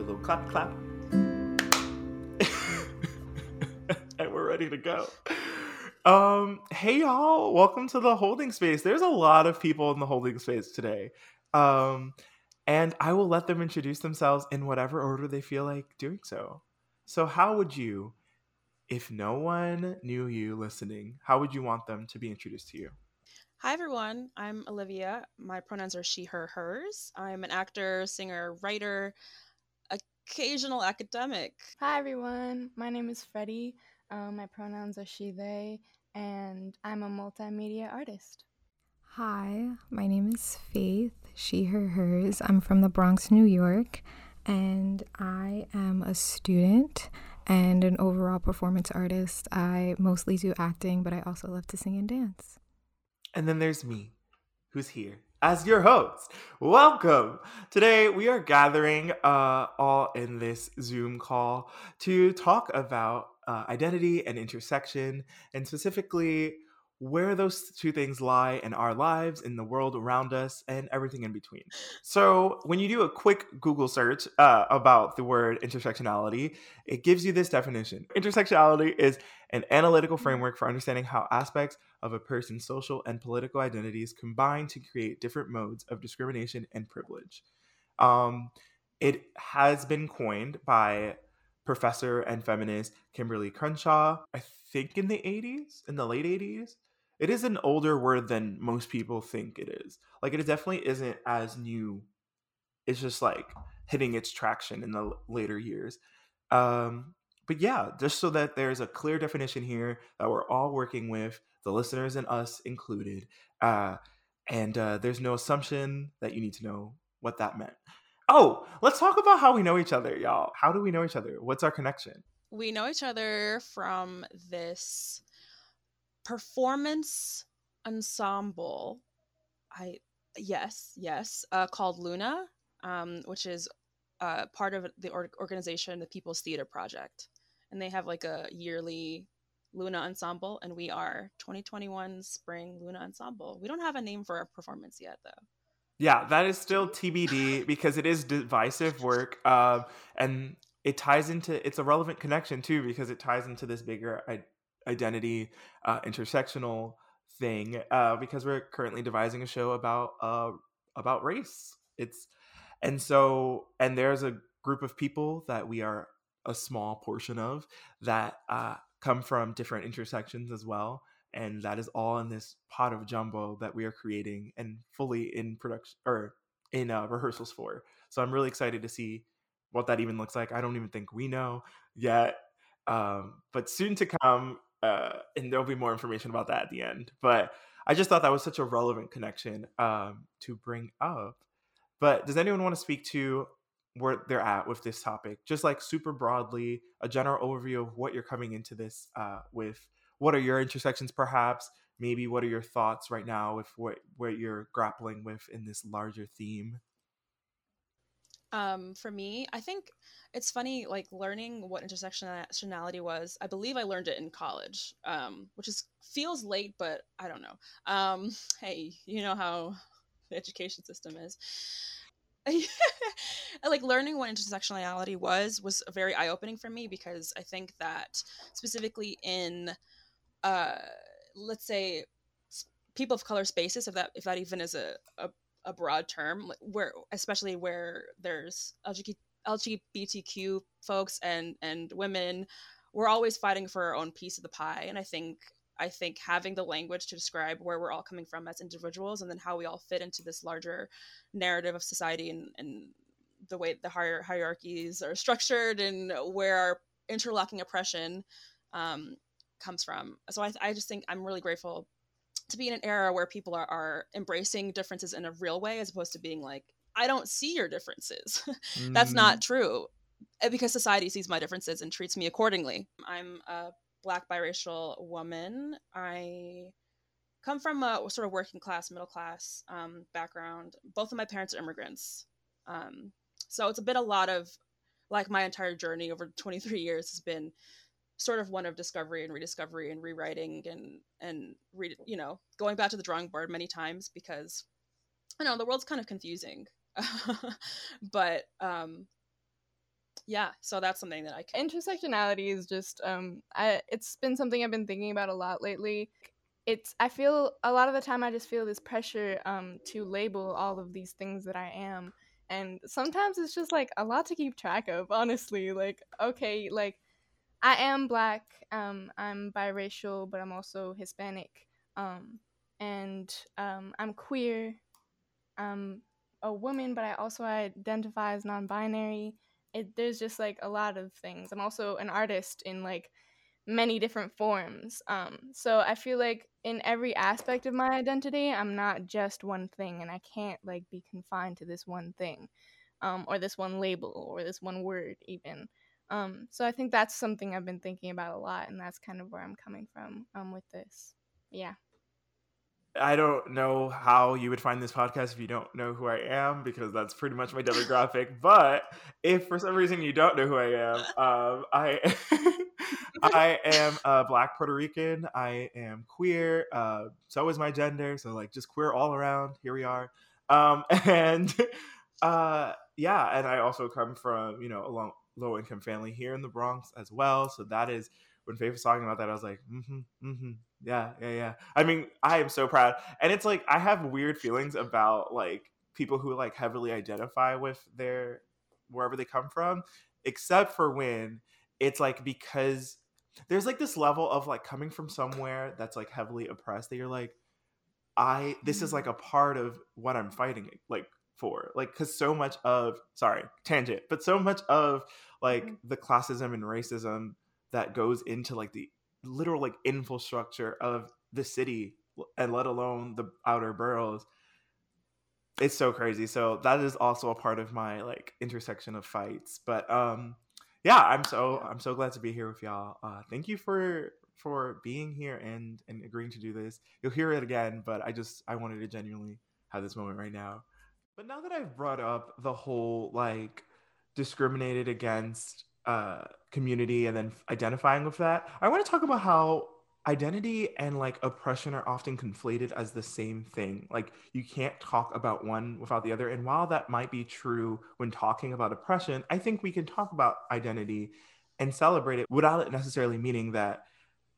a little clap, clap. and we're ready to go. Um, hey y'all, welcome to the holding space. There's a lot of people in the holding space today. Um, and I will let them introduce themselves in whatever order they feel like doing so. So, how would you, if no one knew you listening, how would you want them to be introduced to you? Hi, everyone. I'm Olivia. My pronouns are she, her, hers. I'm an actor, singer, writer, occasional academic. Hi, everyone. My name is Fredi. Um, my pronouns are she, they, and I'm a multimedia artist. Hi, my name is Faith, she, her, hers. I'm from the Bronx, New York, and I am a student and an overall performance artist. I mostly do acting, but I also love to sing and dance. And then there's me, who's here as your host. Welcome. Today we are gathering uh, all in this Zoom call to talk about uh, identity and intersection, and specifically where those two things lie in our lives, in the world around us, and everything in between. So, when you do a quick Google search uh, about the word intersectionality, it gives you this definition Intersectionality is an analytical framework for understanding how aspects of a person's social and political identities combine to create different modes of discrimination and privilege. Um, it has been coined by professor and feminist Kimberlé Crenshaw, I think in the 80s, in the late 80s it is an older word than most people think it is. Like it definitely isn't as new. It's just like hitting its traction in the later years. Um, but yeah, just so that there's a clear definition here that we're all working with, the listeners and us included. Uh, and uh, there's no assumption that you need to know what that meant. Oh, let's talk about how we know each other, y'all. How do we know each other? What's our connection? We know each other from this performance ensemble. I yes, yes, uh, called Luna, um, which is uh, part of the or- organization, the People's Theatre Project, and they have like a yearly Luna Ensemble, and we are 2021 Spring Luna Ensemble. We don't have a name for our performance yet, though. Yeah, that is still TBD because it is divisive work, uh, and it ties into. It's a relevant connection too because it ties into this bigger identity uh, intersectional thing uh, because we're currently devising a show about uh, about race. It's and so and there's a group of people that we are a small portion of that uh, come from different intersections as well and that is all in this pot of jumbo that we are creating and fully in production or in uh, rehearsals for so i'm really excited to see what that even looks like i don't even think we know yet um, but soon to come uh, and there'll be more information about that at the end. But I just thought that was such a relevant connection um, to bring up. But does anyone want to speak to where they're at with this topic? Just like super broadly, a general overview of what you're coming into this uh, with. What are your intersections, perhaps? Maybe what are your thoughts right now with what what you're grappling with in this larger theme? Um, for me, I think it's funny, like learning what intersectionality was. I believe I learned it in college, um, which is feels late, but I don't know. Um, hey, you know how the education system is. like learning what intersectionality was was very eye opening for me because I think that specifically in, uh, let's say, people of color spaces, if that if that even is a, a a broad term where especially where there's LGBT, lgbtq folks and and women we're always fighting for our own piece of the pie. And i think i think having the language to describe where we're all coming from as individuals and then how we all fit into this larger narrative of society and, and the way the hier- hierarchies are structured and where our interlocking oppression um, comes from so I, I just think i'm really grateful to be in an era where people are, are embracing differences in a real way as opposed to being like i don't see your differences mm. that's not mm. true eh, because society sees my differences and treats me accordingly i'm a black biracial woman. I come from a sort of working class middle class um, background. Both of my parents are immigrants. Um, so it's a bit a lot of like my entire journey over 23 years has been sort of one of discovery and rediscovery and rewriting and and read you know going back to the drawing board many times because I know the world's kind of confusing, but um, yeah, so that's something that I can. Intersectionality is just um, I it's been something I've been thinking about a lot lately. It's I feel a lot of the time I just feel this pressure um to label all of these things that I am, and sometimes it's just like a lot to keep track of. Honestly, like okay, like I am black, um, I'm biracial, but I'm also Hispanic, um, and um, I'm queer. I'm a woman, but I also identify as non-binary. It, there's just like a lot of things. I'm also an artist in like many different forms. Um, so I feel like in every aspect of my identity, I'm not just one thing, and I can't like be confined to this one thing, um, or this one label, or this one word, even. Um, so I think that's something I've been thinking about a lot, and that's kind of where I'm coming from um, with this. Yeah. I don't know how you would find this podcast if you don't know who I am, because that's pretty much my demographic. but if for some reason you don't know who I am, um, I I am a Black Puerto Rican. I am queer. Uh, so is my gender. So like just queer all around. Here we are. Um, and uh, yeah, and I also come from you know a long, low income family here in the Bronx as well. So that is when Faith was talking about that, I was like, mm-hmm, mm-hmm, yeah, yeah, yeah. I mean, I am so proud, and it's like I have weird feelings about like people who like heavily identify with their wherever they come from, except for when it's like because there's like this level of like coming from somewhere that's like heavily oppressed that you're like, I this is like a part of what I'm fighting like for like because so much of sorry tangent but so much of like mm-hmm. the classism and racism that goes into like the literal like infrastructure of the city and let alone the outer boroughs it's so crazy. So that is also a part of my like intersection of fights. But um yeah i'm so i'm so glad to be here with y'all. Uh thank you for for being here and and agreeing to do this. You'll hear it again but i just i wanted to genuinely have this moment right now. But now that i've brought up the whole like discriminated against uh, community and then identifying with that, I want to talk about how identity and like oppression are often conflated as the same thing. Like you can't talk about one without the other. And while that might be true when talking about oppression, I think we can talk about identity and celebrate it without it necessarily meaning that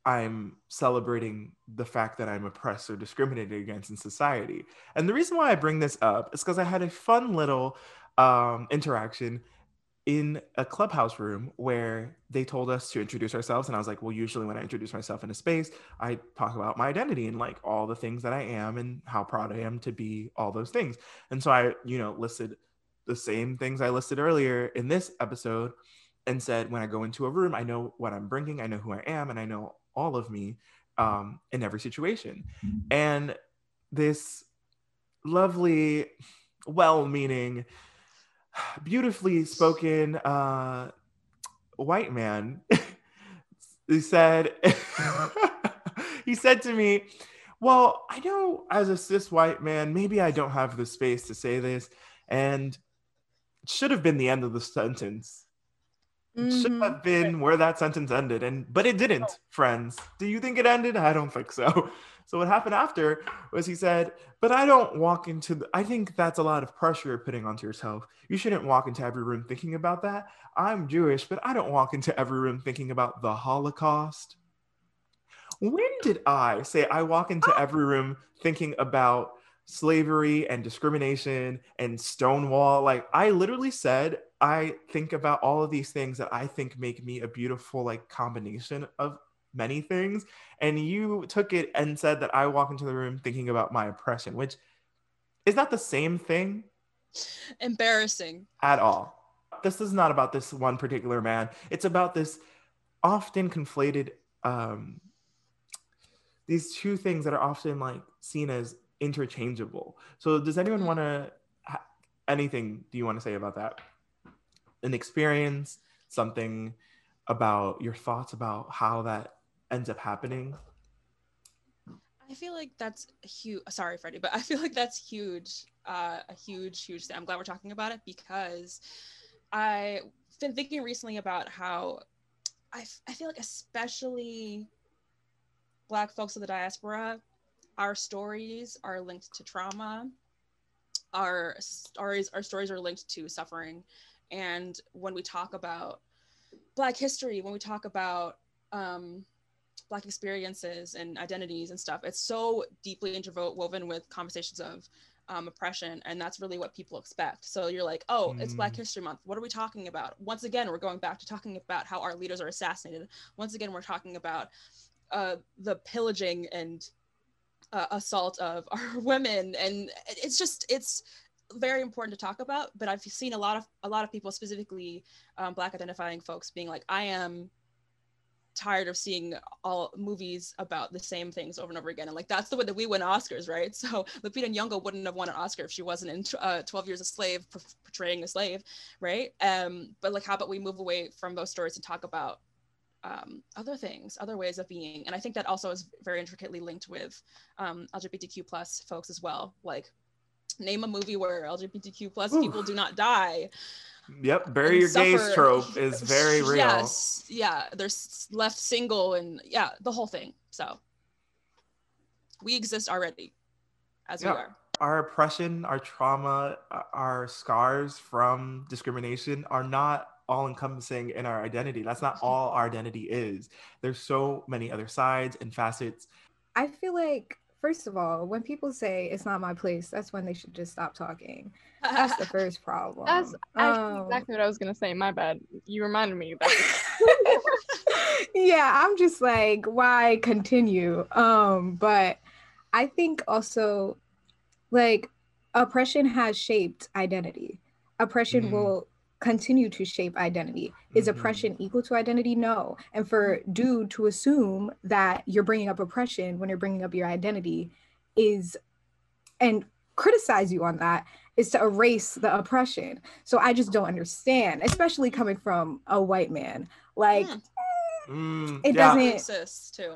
I'm celebrating the fact that I'm oppressed or discriminated against in society. And the reason why I bring this up is because I had a fun little um, interaction in a clubhouse room where they told us to introduce ourselves and i was like well usually when i introduce myself in a space i talk about my identity and like all the things that i am and how proud i am to be all those things. And so i you know listed the same things i listed earlier in this episode and said when i go into a room i know what i'm bringing i know who i am and i know all of me um, in every situation. And this lovely well-meaning beautifully spoken uh, white man. he said, he said to me, well, I know as a cis white man, maybe I don't have the space to say this, and it should have been the end of the sentence. Mm-hmm. Should have been where that sentence ended, and but it didn't, friends. Do you think it ended? I don't think so. So what happened after was he said, "But I don't walk into. The, I think that's a lot of pressure you're putting onto yourself. You shouldn't walk into every room thinking about that. I'm Jewish, but I don't walk into every room thinking about the Holocaust." When did I say I walk into ah! every room thinking about slavery and discrimination and Stonewall? Like I literally said I think about all of these things that I think make me a beautiful like combination of many things and you took it and said that i walk into the room thinking about my oppression which is not the same thing embarrassing. at all. This is not about this one particular man. It's about this often conflated um these two things that are often like seen as interchangeable. So does anyone mm-hmm. want to ha- anything do you want to say about that? An experience something about your thoughts about how that ends up happening. I feel like that's huge sorry fredi but i feel like that's huge uh, a huge huge thing. I'm glad we're talking about it because i've been thinking recently about how I, I feel like especially black folks of the diaspora our stories are linked to trauma. Our stories our stories are linked to suffering. And when we talk about Black history, when we talk about um, Black experiences and identities and stuff, it's so deeply interwoven with conversations of um, oppression and that's really what people expect. So you're like oh it's black mm. history month. What are we talking about? Once again we're going back to talking about how our leaders are assassinated. Once again we're talking about uh, the pillaging and uh, assault of our women and it's just it's very important to talk about but i've seen a lot of a lot of people specifically um, black identifying folks being like i am tired of seeing all movies about the same things over and over again. And like that's the way that we win Oscars, right? So Lupita Nyong'o wouldn't have won an Oscar if she wasn't in uh, 12 Years a Slave portraying a slave, right? Um, but like how about we move away from those stories and talk about um, other things, other ways of being. And I think that also is very intricately linked with um, LGBTQ plus folks as well. Like name a movie where LGBTQ plus people do not die. Yep, bury your suffer. gays trope is very real. Yes, yeah, they're left single and yeah, the whole thing. So we exist already as yeah. we are. Our oppression, our trauma, our scars from discrimination are not all encompassing in our identity. That's not all our identity is. There's so many other sides and facets. I feel like first of all, when people say it's not my place, that's when they should just stop talking. That's the first problem. That's um, exactly what I was gonna say. My bad. You reminded me. yeah, I'm just like, why continue? Um, but I think also, like, oppression has shaped identity. Oppression mm-hmm. will continue to shape identity. Is mm-hmm. oppression equal to identity? No. And for dude to assume that you're bringing up oppression when you're bringing up your identity is, and criticize you on that is to erase the oppression. So I just don't understand, especially coming from a white man. Like, mm, it yeah. doesn't exist too.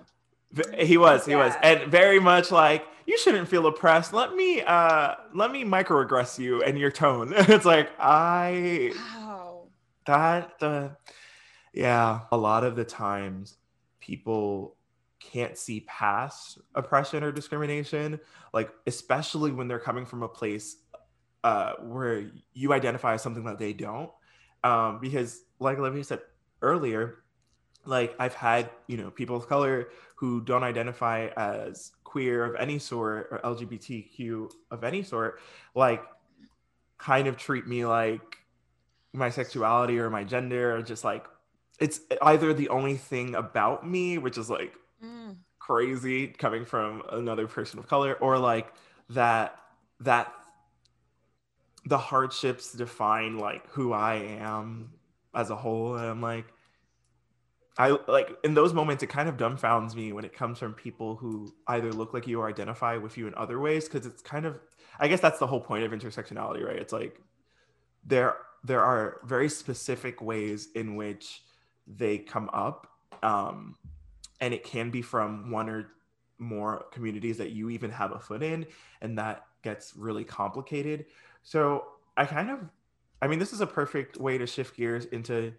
He was, he yeah. was, and very much like you shouldn't feel oppressed. Let me, uh, let me microaggress you and your tone. it's like I, wow. that the, yeah, a lot of the times people can't see past oppression or discrimination, like especially when they're coming from a place uh, where you identify as something that they don't. Um, because, like Olivia said earlier, like I've had, you know, people of color who don't identify as queer of any sort or LGBTQ of any sort, like kind of treat me like my sexuality or my gender or just like it's either the only thing about me, which is like mm. crazy coming from another person of color, or like that that the hardships define like who I am as a whole. And I'm like, I like in those moments, it kind of dumbfounds me when it comes from people who either look like you or identify with you in other ways. Cause it's kind of, I guess that's the whole point of intersectionality, right? It's like there, there are very specific ways in which they come up. Um, and it can be from one or more communities that you even have a foot in. And that gets really complicated. So I kind of, I mean, this is a perfect way to shift gears into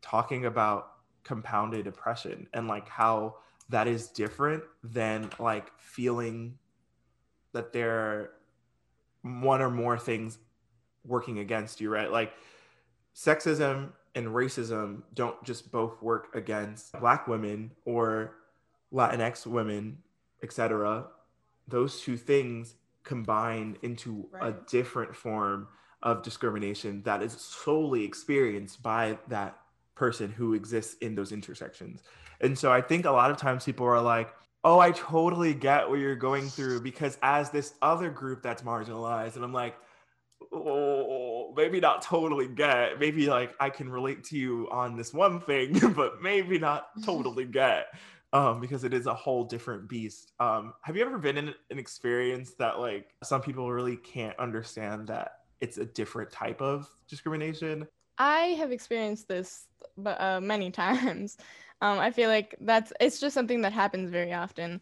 talking about compounded oppression and like how that is different than like feeling that there are one or more things working against you, right? Like sexism and racism don't just both work against black women or Latinx women, etc. Those two things combine into right. a different form of discrimination that is solely experienced by that person who exists in those intersections. And so I think a lot of times people are like, oh, I totally get what you're going through because as this other group that's marginalized, and I'm like, oh, maybe not totally get, maybe like I can relate to you on this one thing, but maybe not totally get um, because it is a whole different beast. Um, have you ever been in an experience that like some people really can't understand that it's a different type of discrimination? I have experienced this uh, many times. Um, I feel like that's it's just something that happens very often.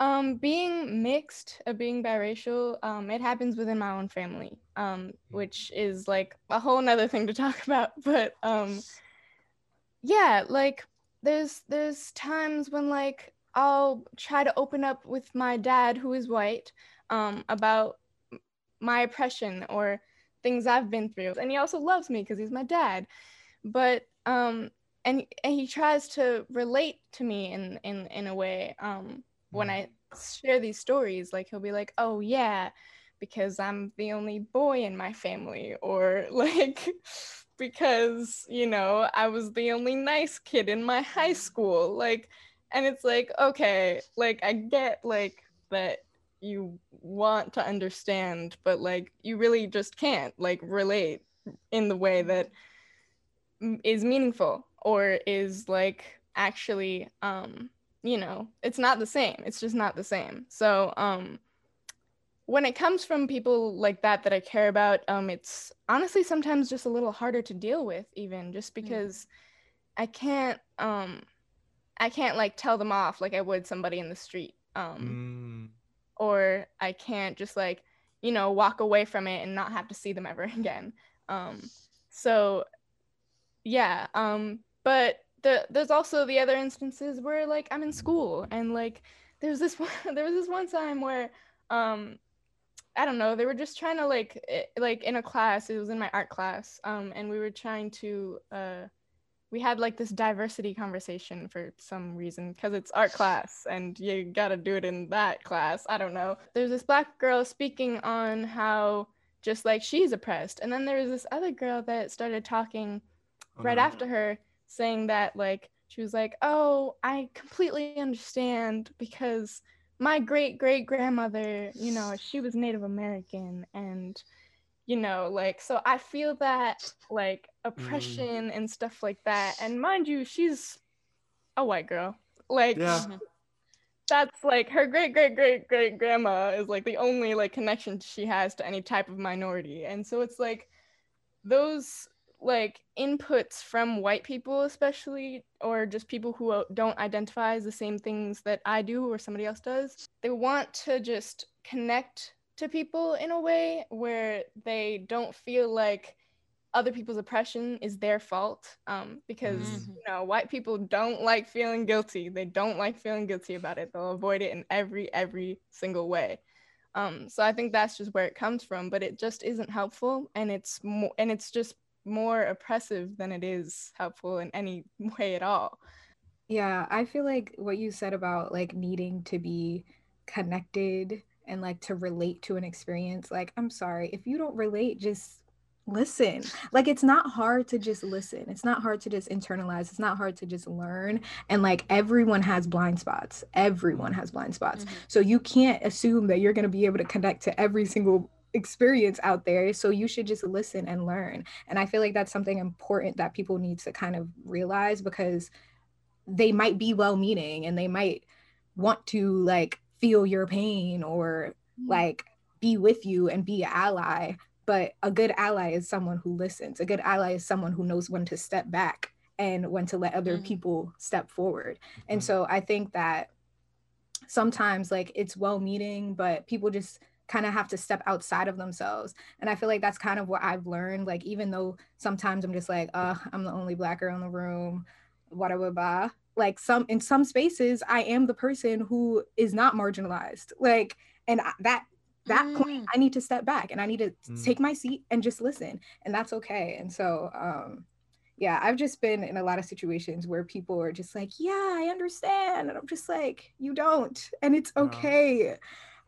Um, being mixed, uh, being biracial, um, it happens within my own family, um, which is like a whole nother thing to talk about. But um, yeah, like there's there's times when like I'll try to open up with my dad who is white um, about my oppression or things I've been through. And he also loves me because he's my dad. But um and and he tries to relate to me in in in a way um when Mm. I share these stories like he'll be like, "Oh yeah, because I'm the only boy in my family," or like, because, you know, I was the only nice kid in my high school. Like, and it's like, okay, like, I get like that you want to understand, but like, you really just can't like relate in the way that is meaningful or is like actually um you know it's not the same. It's just not the same. So um when it comes from people like that that i care about um it's honestly sometimes just a little harder to deal with even just because i can't um i can't like tell them off like i would somebody in the street um Mm. Or i can't just like you know walk away from it and not have to see them ever again. Um so yeah um but the there's also the other instances where like i'm in school and like there's this one there was this one time where um i don't know they were just trying to like eh, like in a class it was in my art class um and we were trying to uh we had like this diversity conversation for some reason because it's art class and you gotta do it in that class i don't know there's this black girl speaking on how just like she's oppressed and then there was this other girl that started talking Oh, right no. after her saying that like she was like oh i completely understand because my great great grandmother you know she was native american and you know like so i feel that like oppression and stuff like that and mind you she's a white girl like Yeah. Mhm. that's like her great great great great grandma is like the only like connection she has to any type of minority and so it's like those like inputs from white people especially or just people who don't identify as the same things that i do or somebody else does they want to just connect to people in a way where they don't feel like other people's oppression is their fault um, because Mhm. you know white people don't like feeling guilty. They don't like feeling guilty about it. They'll avoid it in every every single way. Um, so i think that's just where it comes from but it just isn't helpful and it's more and it's just more oppressive than it is helpful in any way at all. Yeah, I feel like what you said about like needing to be connected and like to relate to an experience, like, I'm sorry, if you don't relate, just listen. Like, it's not hard to just listen. It's not hard to just internalize. It's not hard to just learn. And like, everyone has blind spots. Everyone has blind spots. Mhm. So you can't assume that you're going to be able to connect to every single experience out there. So you should just listen and learn. And I feel like that's something important that people need to kind of realize because they might be well meaning and they might want to like feel your pain or like be with you and be an ally but a good ally is someone who listens. A good ally is someone who knows when to step back and when to let other Mhm. people step forward. And Mhm. so i think that sometimes like it's well meaning but people just kind of have to step outside of themselves. And i feel like that's kind of what i've learned like even though sometimes i'm just like uh i'm the only black girl in the room whatever blah like some in some spaces i am the person who is not marginalized like and I- that that point Mm. i need to step back and i need to Mm. take my seat and just listen and that's okay and so um yeah i've just been in a lot of situations where people are just like yeah i understand and i'm just like you don't and it's No. okay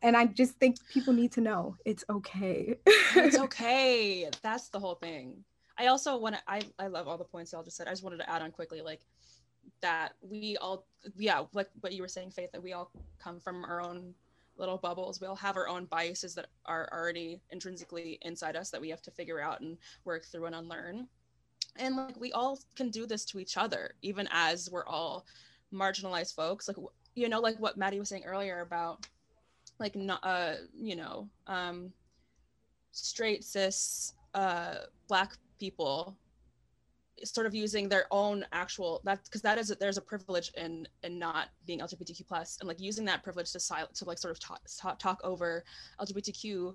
and i just think people need to know it's okay it's okay. That's the whole thing. I also want to. I I love all the points y'all just said. I just wanted to add on quickly, like that we all, yeah, like what you were saying, Faith, that we all come from our own little bubbles. We all have our own biases that are already intrinsically inside us that we have to figure out and work through and unlearn. And like we all can do this to each other, even as we're all marginalized folks. Like you know, like what Maddie was saying earlier about like not uh you know um straight cis uh black people sort of using their own actual that because that is there's a privilege in in not being lgbtq plus and like using that privilege to silence to like sort of talk, talk talk over lgbtq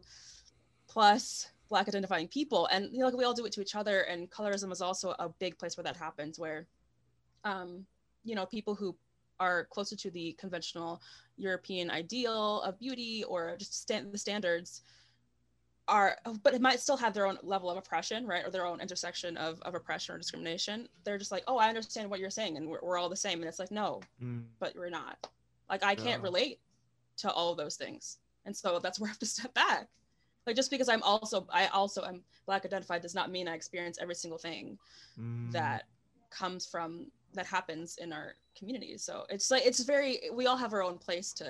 plus black identifying people. And you know like we all do it to each other and colorism is also a big place where that happens where um you know people who are closer to the conventional european ideal of beauty or just stand the standards are but it might still have their own level of oppression right or their own intersection of, of oppression or discrimination. They're just like oh i understand what you're saying and we're, we're all the same. And it's like no Mm. but we're not. Like i can't relate to all of those things. And so that's where i have to step back. Like just because i'm also i also am black identified does not mean i experience every single thing Mm. that comes from that happens in our communities so it's like it's very we all have our own place to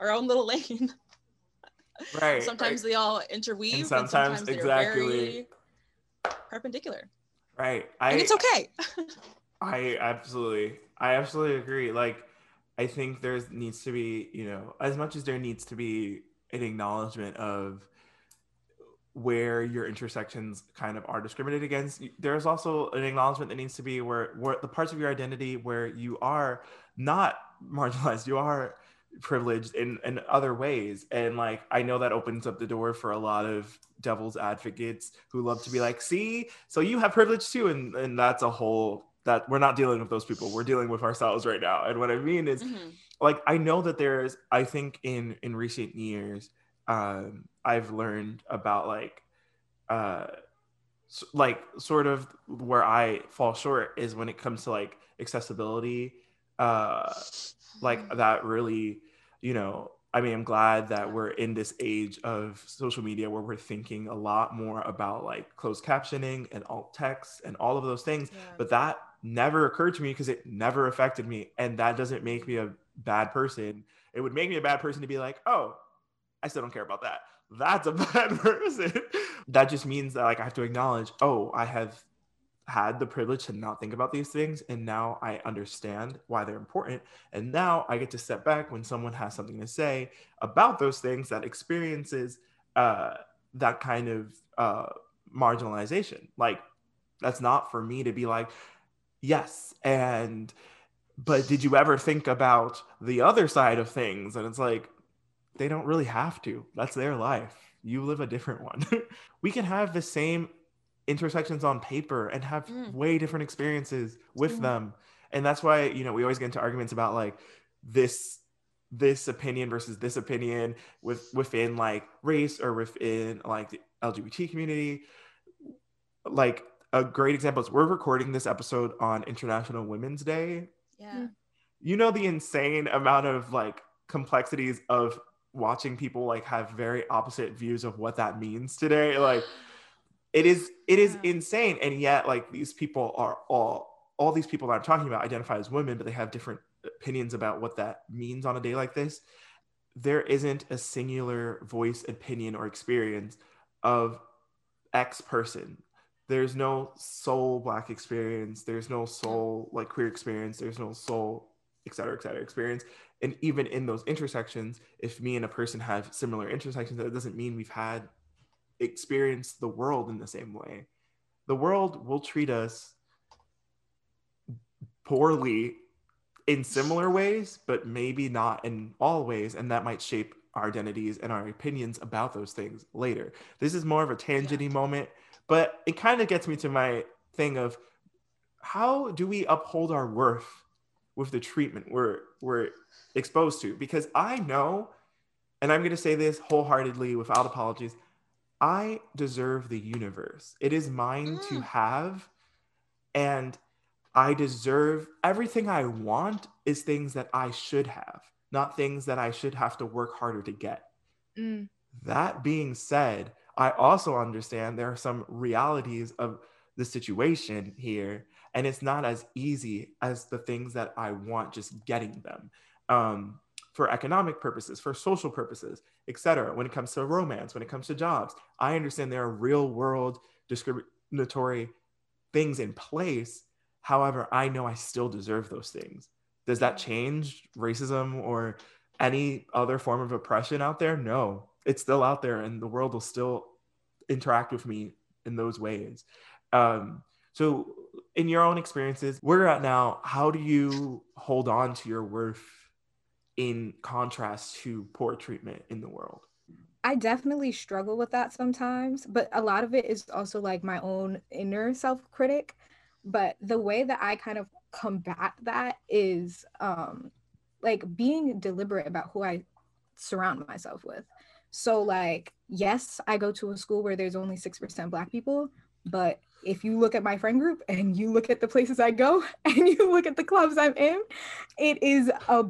our own little lane right sometimes right, they all interweave and sometimes- sometimes, they're exactly. very perpendicular right i and it's okay I absolutely, I absolutely agree. Like, I think there needs to be, you know, as much as there needs to be an acknowledgement of where your intersections kind of are discriminated against, there's also an acknowledgement that needs to be where, where the parts of your identity where you are not marginalized, you are privileged in, in other ways. And like, I know that opens up the door for a lot of devil's advocates who love to be like, see, so you have privilege too. And, and that's a whole that we're not dealing with those people. We're dealing with ourselves right now. And what I mean is Mhm. like I know that there's I think in in recent years um I've learned about like uh like sort of where I fall short is when it comes to like accessibility uh like that really you know I mean I'm glad that we're in this age of social media where we're thinking a lot more about like closed captioning and alt text and all of those things Yeah. but that never occurred to me because it never affected me and that doesn't make me a bad person. It would make me a bad person to be like oh i still don't care about that. That's a bad person. That just means that like i have to acknowledge oh i have had the privilege to not think about these things and now i understand why they're important. And now i get to step back when someone has something to say about those things that experiences uh, that kind of uh, marginalization. Like that's not for me to be like yes and but did you ever think about the other side of things? And it's like they don't really have to. That's their life. You live a different one. We can have the same intersections on paper and have Mm. way different experiences with Mhm. them. And that's why you know we always get into arguments about like this this opinion versus this opinion with within like race or within like the lgbt community. Like a great example is we're recording this episode on international women's day. Yeah. You know the insane amount of like complexities of watching people like have very opposite views of what that means today? Like it is it is Yeah. insane. And yet like these people are all all these people that i'm talking about identify as women but they have different opinions about what that means on a day like this. There isn't a singular voice opinion or experience of x person. There's no sole black experience. There's no sole like queer experience. There's no sole et cetera et cetera experience. And even in those intersections if me and a person have similar intersections that doesn't mean we've had experienced the world in the same way. The world will treat us poorly in similar ways but maybe not in all ways and that might shape our identities and our opinions about those things later. This is more of a tangenty moment but it kind of gets me to my thing of how do we uphold our worth with the treatment we're we're exposed to? Because i know and i'm going to say this wholeheartedly without apologies i deserve the universe it is mine to Mm. have and i deserve everything i want is things that i should have not things that i should have to work harder to get Mm. that being said, I also understand there are some realities of the situation here, and it's not as easy as the things that I want just getting them um, for economic purposes, for social purposes, etc. When it comes to romance, when it comes to jobs, I understand there are real world discriminatory things in place. However, I know I still deserve those things. Does that change racism or any other form of oppression out there? No, it's still out there, and the world will still interact with me in those ways. Um, so, in your own experiences, where you're at now, how do you hold on to your worth in contrast to poor treatment in the world? I definitely struggle with that sometimes, but a lot of it is also like my own inner self critic. But the way that I kind of combat that is um, like being deliberate about who I surround myself with. So like, yes, I go to a school where there's only 6% black people, but if you look at my friend group and you look at the places I go and you look at the clubs I'm in, it is a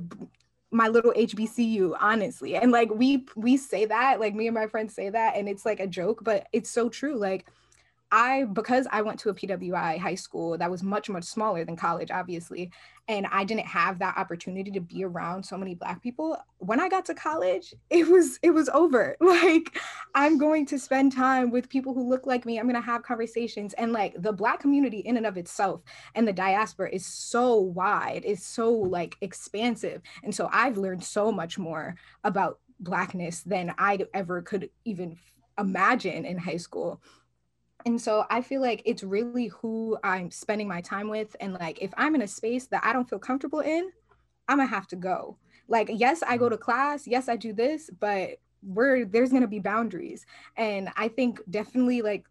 my little HBCU, honestly. And like we we say that, like me and my friends say that, and it's like a joke, but it's so true. Like I because I went to a PWI high school that was much much smaller than college obviously and I didn't have that opportunity to be around so many black people when I got to college it was it was over. Like I'm going to spend time with people who look like me. I'm going to have conversations and like the black community in and of itself and the diaspora is so wide is so like expansive and so I've learned so much more about blackness than I ever could even imagine in high school and so I feel like it's really who I'm spending my time with. And like, if I'm in a space that I don't feel comfortable in, I'm gonna have to go. Like, yes, I go mm. to class. Yes, I do this, but we're there's gonna be boundaries. And I think definitely like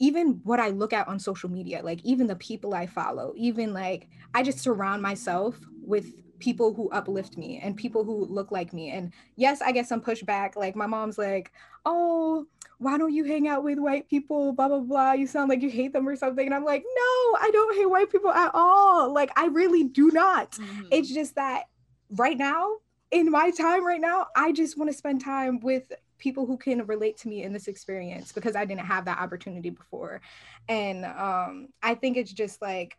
even what I look at on social media, like even the people I follow, even like I just surround myself with people who uplift me and people who look like me. And yes, I get some pushback. Like my mom's like, oh, why don't you hang out with white people? Blah, blah, blah. You sound like you hate them or something. And I'm like, no, I don't hate white people at all. Like, I really do not. Mm-hmm. It's just that right now, in my time right now, I just want to spend time with people who can relate to me in this experience because I didn't have that opportunity before. And um, I think it's just like,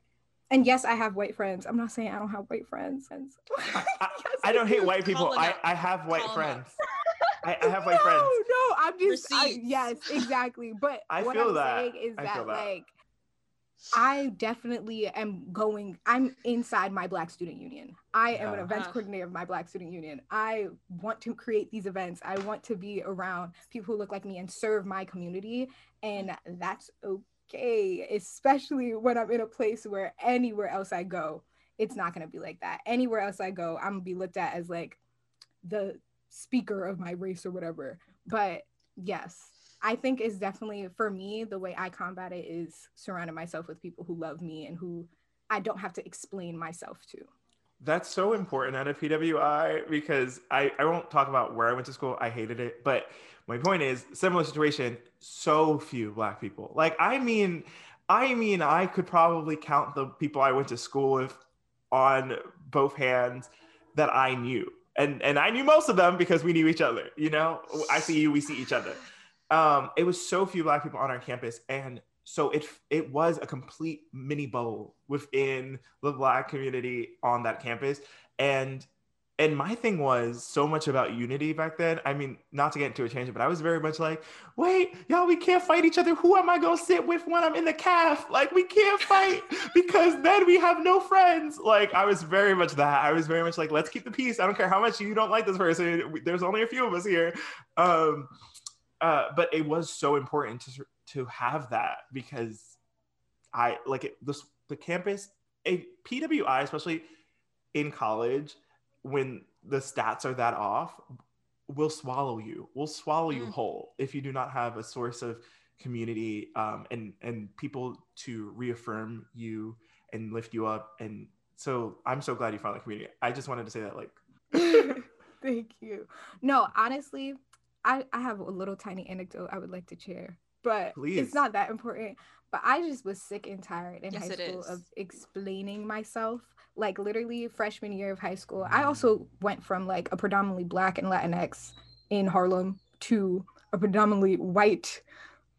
and yes, I have white friends. I'm not saying I don't have white friends. I, I, I, don't hate white people. I, I have white friends. I, I, have white no, friends. No, I'm just I, yes, exactly. But I what feel I'm that. saying is that, that like I definitely am going. I'm inside my Black Student Union. I am an events coordinator of my Black Student Union. I want to create these events. I want to be around people who look like me and serve my community, and that's okay. Okay, especially when I'm in a place where anywhere else I go, it's not gonna be like that. Anywhere else I go, I'm gonna be looked at as like the speaker of my race or whatever. But yes, I think is definitely for me the way I combat it is surrounding myself with people who love me and who I don't have to explain myself to. That's so important at a PWI because I, I won't talk about where I went to school. I hated it. But my point is similar situation, so few black people. Like I mean, I mean I could probably count the people I went to school with on both hands that I knew and and I knew most of them because we knew each other. You know, I see you, we see each other. Um, it was so few black people on our campus, and so it it was a complete mini bubble within the black community on that campus, and and my thing was so much about unity back then. I mean, not to get into a tangent, but I was very much like, wait, y'all, we can't fight each other. Who am I gonna sit with when I'm in the calf? Like, we can't fight because then we have no friends. Like, I was very much that. I was very much like, let's keep the peace. I don't care how much you don't like this person. There's only a few of us here. Um, uh, but it was so important to to have that because I like it. This the campus, a PWI, especially in college when the stats are that off will swallow you. Will swallow mm. you whole if you do not have a source of community um, and and people to reaffirm you and lift you up. And so i'm so glad you found the community. I just wanted to say that like thank you. No honestly i i have a little tiny anecdote i would like to share but Please. it's not that important but i just was sick and tired in yes, high school of explaining myself like literally freshman year of high school. I also went from like a predominantly black and Latinx in Harlem to a predominantly white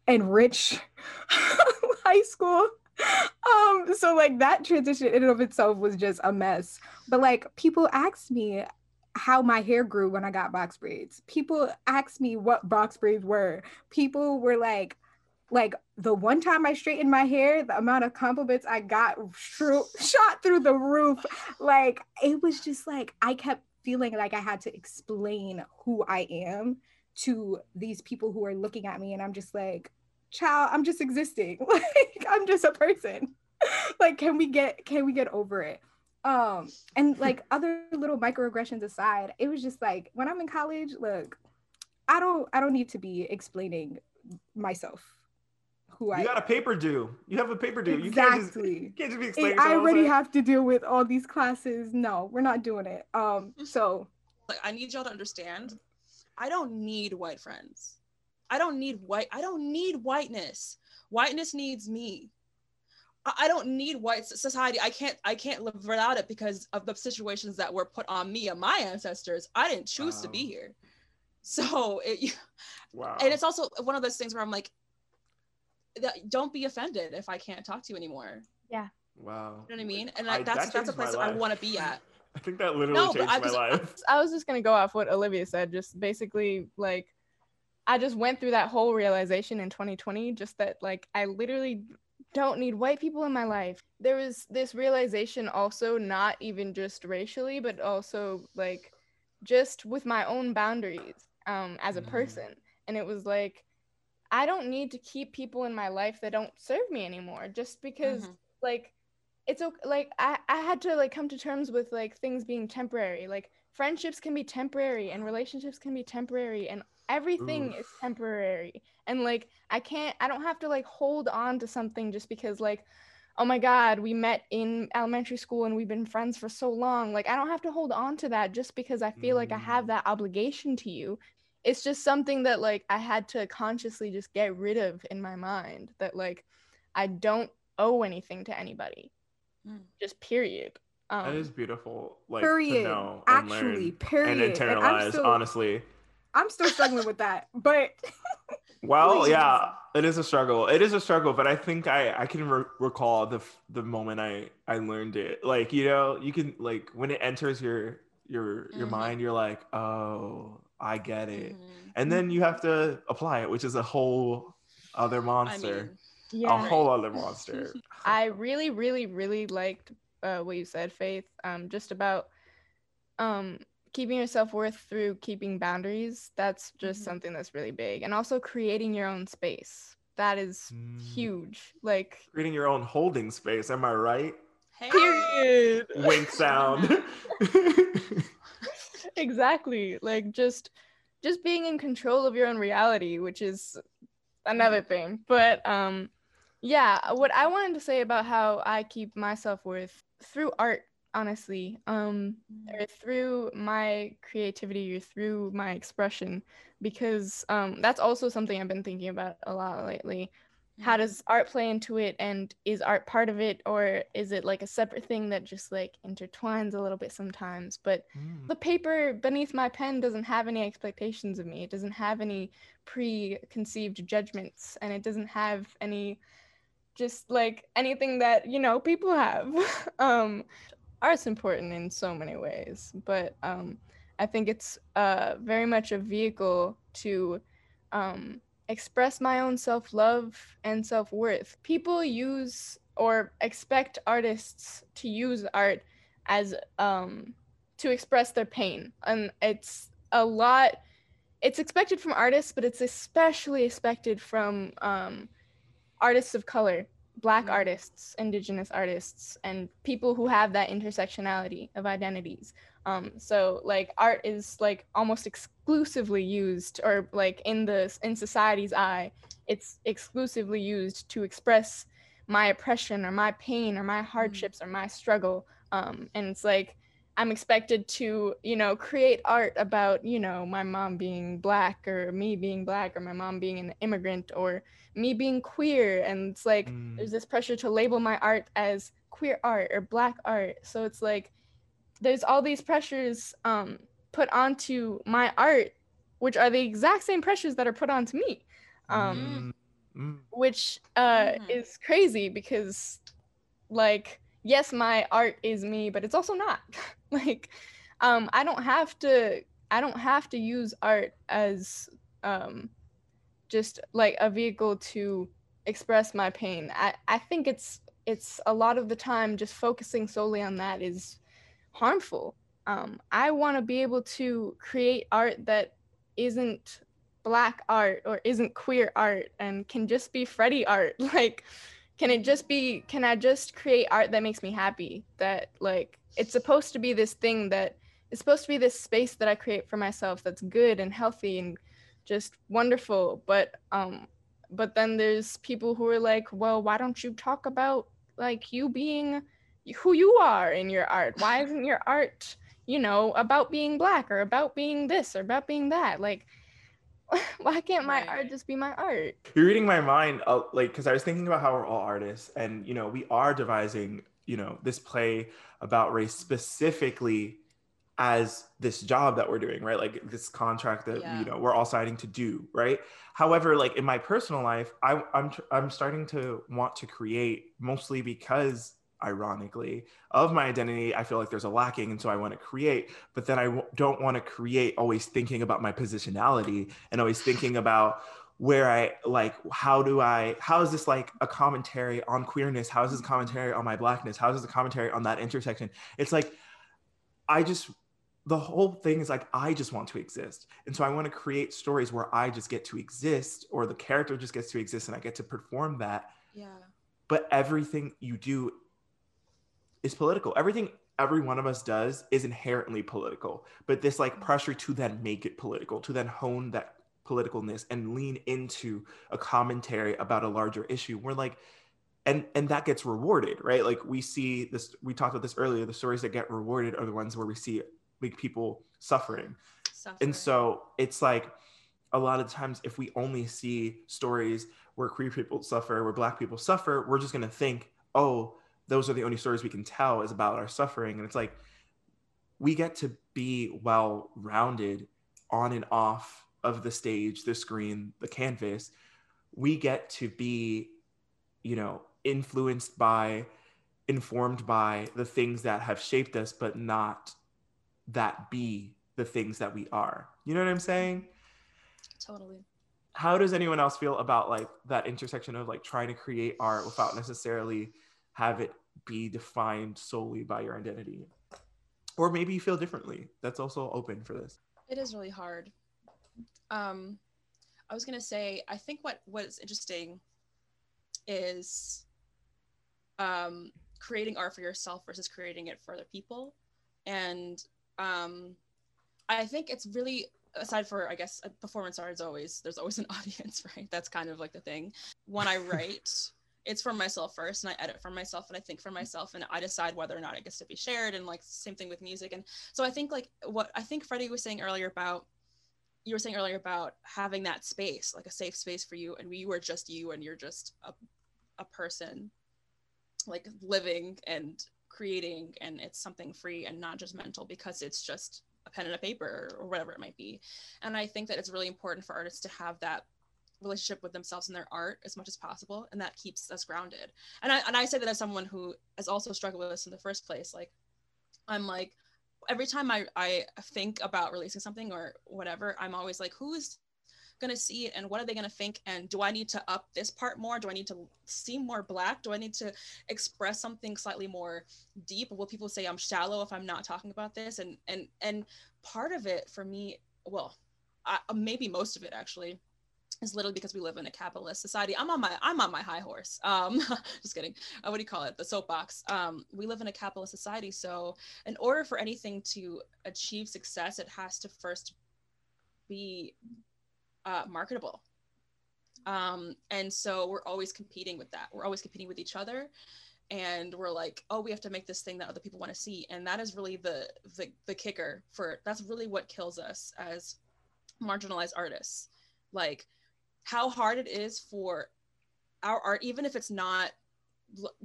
and rich high school. Um, so like that transition in and of itself was just a mess. But like people asked me how my hair grew when I got box braids. People asked me what box braids were. People were like, like the one time I straightened my hair, the amount of compliments I got shot through the roof. Like it was just like I kept feeling like I had to explain who I am to these people who are looking at me, and I'm just like, child, I'm just existing. like I'm just a person. like, can we get can we get over it? Um, and like other little microaggressions aside, it was just like when I'm in college, look, I don't I don't need to be explaining myself who you I. You got a paper due. You have a paper due. Exactly. You can't just, you can't just be explaining. I already have to deal with all these classes. No, we're not doing it. Um, so. Like, I need y'all to understand I don't need white friends. I don't need white. I don't need whiteness. Whiteness needs me. I I don't need white society. I can't. I can't live without it because of the situations that were put on me and my ancestors. I didn't choose to be here. So it, Wow. and it's also one of those things where I'm like, that, don't be offended if I can't talk to you anymore. Yeah. Wow. You know what I mean? And I- that's that that's a place I want to be at. I think that literally No, changed I my was- life. I was just gonna go off what Olivia said. Just basically, like, I just went through that whole realization in 2020. Just that, like, I literally don't need white people in my life. There was this realization also, not even just racially, but also like, just with my own boundaries um, as a Mhm. person. And it was like, I don't need to keep people in my life that don't serve me anymore. Just because Mhm. like it's okay like I, I had to like come to terms with like things being temporary like friendships can be temporary and relationships can be temporary and everything is temporary and like i can't i don't have to like hold on to something just because like oh my god we met in elementary school and we've been friends for so long like i don't have to hold on to that just because i feel like i have Mm. that obligation to you it's just something that like i had to consciously just get rid of in my mind that like i don't owe anything to anybody Mm. just period um that is beautiful. Like period. to know and Actually, learn period. and And I'm still- honestly. I'm still struggling with that, but Well, Please. yeah, it is a struggle. It is a struggle, but I think I I can re- recall the f- the moment I I learned it. Like you know, you can like when it enters your your your Mhm. mind, you're like, oh, I get it, Mhm. and then you have to apply it, which is a whole other I monster, mean, a yeah whole other monster. i really really really liked uh, what you said faith um just about um keeping your self-worth through keeping boundaries that's just Mhm. something that's really big and also creating your own space that is Mm. huge like creating your own holding space. Am I right? hey, period Wink sound. exactly. Like just just being in control of your own reality which is another thing. But um yeah what i wanted to say about how i keep my self-worth through art honestly um or through my creativity or through my expression because um that's also something i've been thinking about a lot lately how does art play into it? And is art part of it or is it like a separate thing that just like intertwines a little bit sometimes? But Mm. the paper beneath my pen doesn't have any expectations of me. It doesn't have any preconceived judgments and it doesn't have any just like anything that you know people have. Um art's important in so many ways but um i think it's uh very much a vehicle to um express my own self-love and self-worth people use or expect artists to use art as um to express their pain and it's a lot it's expected from artists but it's especially expected from um artists of color black Mhm. artists indigenous artists and people who have that intersectionality of identities um so like art is like almost exclusively used or like in the in society's eye it's exclusively used to express my oppression or my pain or my hardships or my struggle. Um and it's like i'm expected to you know create art about you know my mom being black or me being black or my mom being an immigrant or me being queer. And it's like Mm. there's this pressure to label my art as queer art or black art. So it's like there's all these pressures um put onto my art which are the exact same pressures that are put onto me um Mm. Mm. which uh Mhm. is crazy because like yes my art is me but it's also not like um i don't have to i don't have to use art as um just like a vehicle to express my pain i i think it's it's a lot of the time just focusing solely on that is harmful um i want to be able to create art that isn't black art or isn't queer art and can just be Fredi art. Like, can it just be, can I just create art that makes me happy? That, like, it's supposed to be this thing that it's supposed to be this space that I create for myself that's good and healthy and just wonderful. But, um, but then there's people who are like, well, why don't you talk about like you being who you are in your art? Why isn't your art you know, about being black or about being this or about being that. Like, why can't my Right. art just be my art? You're reading my mind, uh, like, because I was thinking about how we're all artists, and you know, we are devising, you know, this play about race specifically as this job that we're doing, right? Like this contract that Yeah. you know we're all signing to do, right? However, like in my personal life, I, I'm tr- I'm starting to want to create mostly because, ironically, of my identity. I feel like there's a lacking, and so I want to create. But then I w- don't want to create always thinking about my positionality and always thinking about where I like how do I how is this like a commentary on queerness? How is this a commentary on my blackness? How is this a commentary on that intersection? It's like I just the whole thing is like I just want to exist. And so I want to create stories where I just get to exist or the character just gets to exist and I get to perform that. Yeah. But everything you do is political. Everything every one of us does is inherently political. But this like pressure to then make it political, to then hone that politicalness and lean into a commentary about a larger issue. We're like and and that gets rewarded, right? Like we see this we talked about this earlier, the stories that get rewarded are the ones where we see like people suffering. Suffering. And so it's like a lot of times if we only see stories where queer people suffer, where black people suffer, we're just gonna think, oh, those are the only stories we can tell is about our suffering. And it's like we get to be well rounded on and off of the stage, the screen, the canvas. We get to be, you know, influenced by, informed by the things that have shaped us, but not that be the things that we are. You know what I'm saying? totally. How does anyone else feel about like that intersection of like trying to create art without necessarily have it be defined solely by your identity? Or maybe you feel differently. That's also open for this. It is really hard. Um, I was gonna say, I think what what is interesting is um, creating art for yourself versus creating it for other people, and um, I think it's really aside for I guess uh, performance art is always there's always an audience, right? That's kind of like the thing. When I write. It's for myself first, and I edit for myself, and I think for mm-hmm. myself, and I decide whether or not it gets to be shared. And like same thing with music, and so I think like what I think Fredi was saying earlier about you were saying earlier about having that space, like a safe space for you, and you are just you, and you're just a, a person, like living and creating, and it's something free and not just mental because it's just a pen and a paper or whatever it might be. And I think that it's really important for artists to have that relationship with themselves and their art as much as possible, and that keeps us grounded. And I and I say that as someone who has also struggled with this in the first place, like I'm like every time I, I think about releasing something or whatever, I'm always like, who's going to see it and what are they going to think? And do I need to up this part more? Do I need to seem more black? Do I need to express something slightly more deep? Will people say I'm shallow if I'm not talking about this? And, and, and part of it for me, well, I, maybe most of it actually is literally because we live in a capitalist society. I'm on my I'm on my high horse. Um, just kidding. Uh, what do you call it? The soapbox. Um, we live in a capitalist society, so in order for anything to achieve success, it has to first be uh, marketable. Um, and so we're always competing with that. We're always competing with each other, and we're like, oh, we have to make this thing that other people want to see, and that is really the the the kicker for. That's really what kills us as marginalized artists. Like how hard it is for our art, even if it's not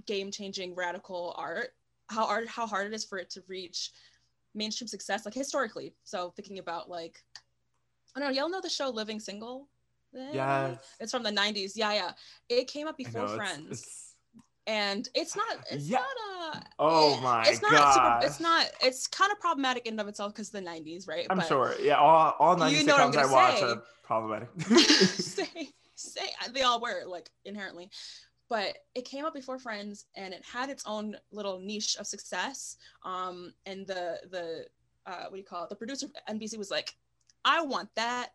game changing radical art, how art how hard it is for it to reach mainstream success, like historically. So thinking about like I don't know, y'all know the show Living Single? Yes. It's from the 90s. Yeah, yeah. It came up before know, it's- Friends. it's- and it's not it's Yeah. not a Oh eh, my it's not super it's not it's kind of problematic in of itself because the 90s, right? I'm But- sure. Yeah, all, all 90 You know sitcoms I watch say. are problematic. say, say they all were like inherently but it came up before friends and it had its own little niche of success um and the the uh what do you call it the producer of nbc was like i want that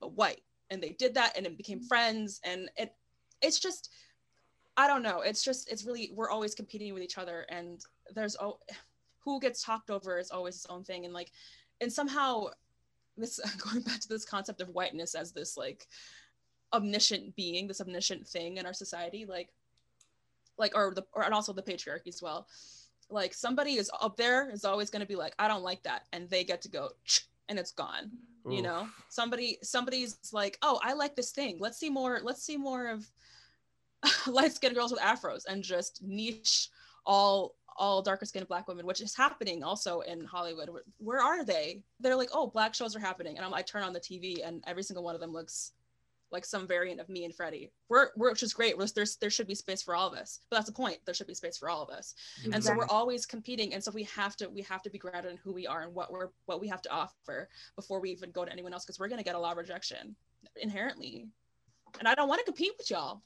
but white and they did that and it became friends and it it's just i don't know. It's just it's really we're always competing with each other and there's oh who gets talked over is always its own thing. And like and somehow this going back to this concept of whiteness as this like omniscient being this omniscient thing in our society like like or the or and also the patriarchy as well. Like somebody is up there is always going to be like i don't like that and they get to go and it's gone you know? Somebody somebody's like oh i like this thing. Let's see more let's see more of light skinned girls with afros and just niche all all darker skinned black women which is happening also in hollywood. Where, where are they? They're like oh black shows are happening. And I'm, i turn on the tv and every single one of them looks like some variant of me and fredi. We're, we're which is great. There's there should be space for all of us. But that's the point. There should be space for all of us. And so we're always competing. And so we have to we have to be grounded in who we are and what we're what we have to offer before we even go to anyone else because we're going to get a lot of rejection inherently. And i don't want to compete with y'all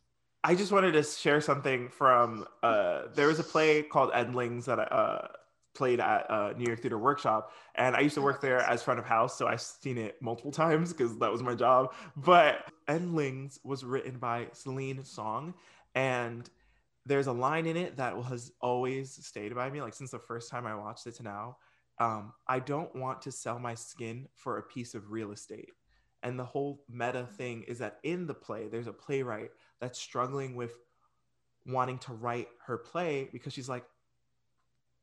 I just wanted to share something from uh, there was a play called Endlings that I uh, played at uh, New York Theater Workshop, and I used to work there as front of house, so I've seen it multiple times because that was my job. But Endlings was written by Celine Song, and there's a line in it that has always stayed by me, like since the first time I watched it to now. Um, I don't want to sell my skin for a piece of real estate. And the whole meta thing is that in the play, there's a playwright that's struggling with wanting to write her play because she's like,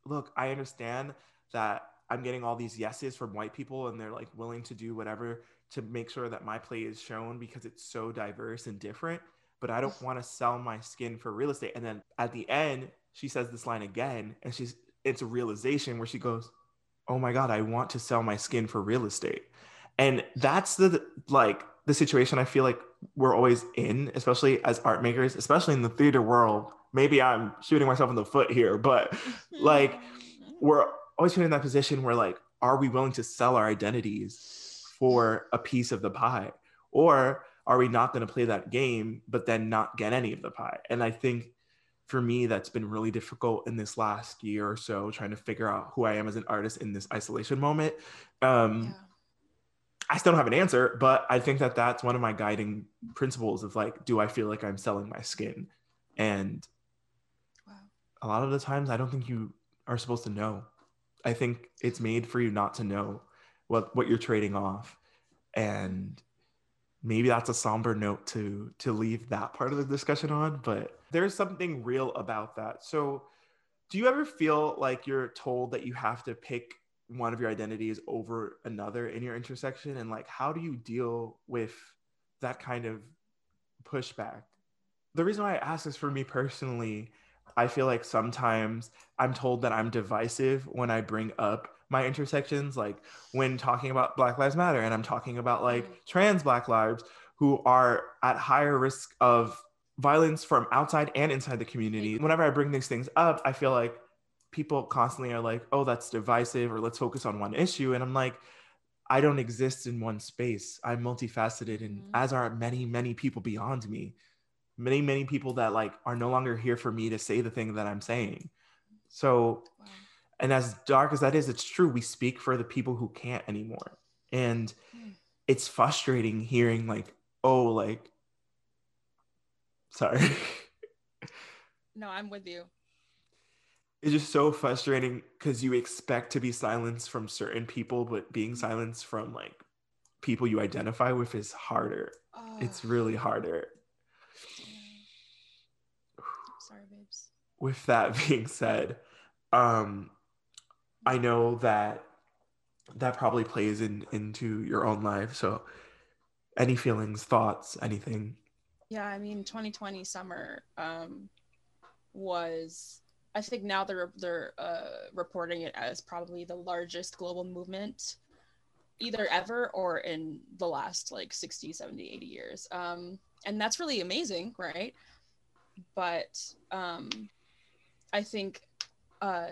look, I understand that I'm getting all these yeses from white people and they're like willing to do whatever to make sure that my play is shown because it's so diverse and different. But I don't want to sell my skin for real estate. And then at the end, she says this line again, and she's it's a realization where she goes, Oh my God, I want to sell my skin for real estate. And that's the like the situation I feel like we're always in, especially as art makers, especially in the theater world. Maybe I'm shooting myself in the foot here, but like we're always put in that position where like, are we willing to sell our identities for a piece of the pie? Or are we not going to play that game, but then not get any of the pie? And I think for me, that's been really difficult in this last year or so, trying to figure out who I am as an artist in this isolation moment. Um, yeah. I still don't have an answer, but I think that that's one of my guiding principles of like, do I feel like I'm selling my skin? And Wow. a lot of the times, I don't think you are supposed to know. I think it's made for you not to know what what you're trading off, and maybe that's a somber note to to leave that part of the discussion on. But there's something real about that. So, do you ever feel like you're told that you have to pick one of your identities over another in your intersection? And like how do you deal with that kind of pushback? The reason why i ask this for me personally i feel like sometimes i'm told that i'm divisive when i bring up my intersections like when talking about black lives matter and i'm talking about like mm-hmm. trans black lives who are at higher risk of violence from outside and inside the community. Whenever i bring these things up i feel like people constantly are like, oh, that's divisive, or let's focus on one issue. And I'm like, I don't exist in one space. I'm multifaceted, and Mhm. as are many, many people beyond me. Many, many people that like are no longer here for me to say the thing that I'm saying. So, Wow. and as dark as that is, it's true. We speak for the people who can't anymore. And Mm. it's frustrating hearing like, oh, like, sorry. No, I'm with you. It's just so frustrating because you expect to be silenced from certain people, but being silenced from like people you identify with is harder. It's really harder. Sorry, babes. With that being said, um, I know that that probably plays in into your own life. So, any feelings, thoughts, anything? Yeah, I mean, 2020 summer um, was. I think now they're they're uh, reporting it as probably the largest global movement, either ever or in the last like 60, 70, 80 years. Um, and that's really amazing, right? But um, I think uh,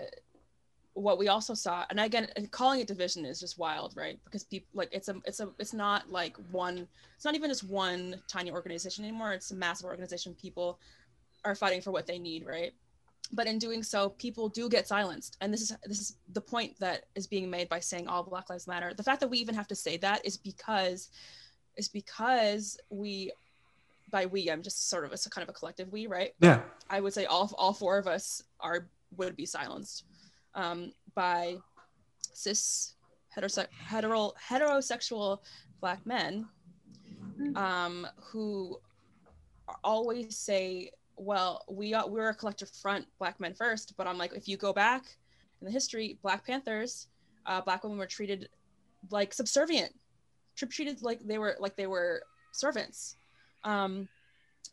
what we also saw, and again, calling it division is just wild, right? Because people like it's a it's a it's not like one it's not even just one tiny organization anymore it's a massive organization people are fighting for what they need right but in doing so people do get silenced. And this is this is the point that is being made by saying all black lives matter. The fact that we even have to say that is because is because we by we i'm just sort of a kind of a collective we right? Yeah. I would say all all four of us are would be silenced um, by cis heterose- hetero heterosexual black men um, who always say, "Well, we are we're a collective front, black men first. But I'm like, if you go back in the history, Black Panthers, uh, Black women were treated like subservient, treated like they were like they were servants. Um,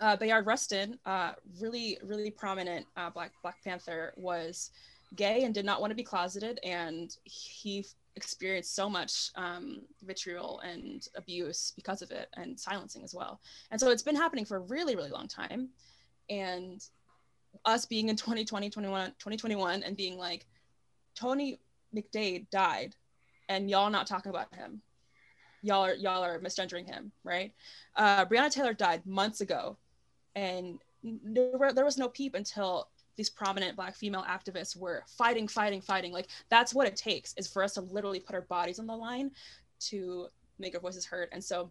uh, Bayard Rustin, uh, really, really prominent uh, Black Black Panther, was gay and did not want to be closeted, and he experienced so much um, vitriol and abuse because of it, and silencing as well. And so it's been happening for a really, really long time. And us being in 2020, 21, 2021, and being like, Tony McDade died, and y'all not talking about him. Y'all are y'all are misgendering him, right? Uh, Breonna Taylor died months ago, and there, were, there was no peep until these prominent black female activists were fighting fighting fighting like that's what it takes is for us to literally put our bodies on the line to make our voices heard and so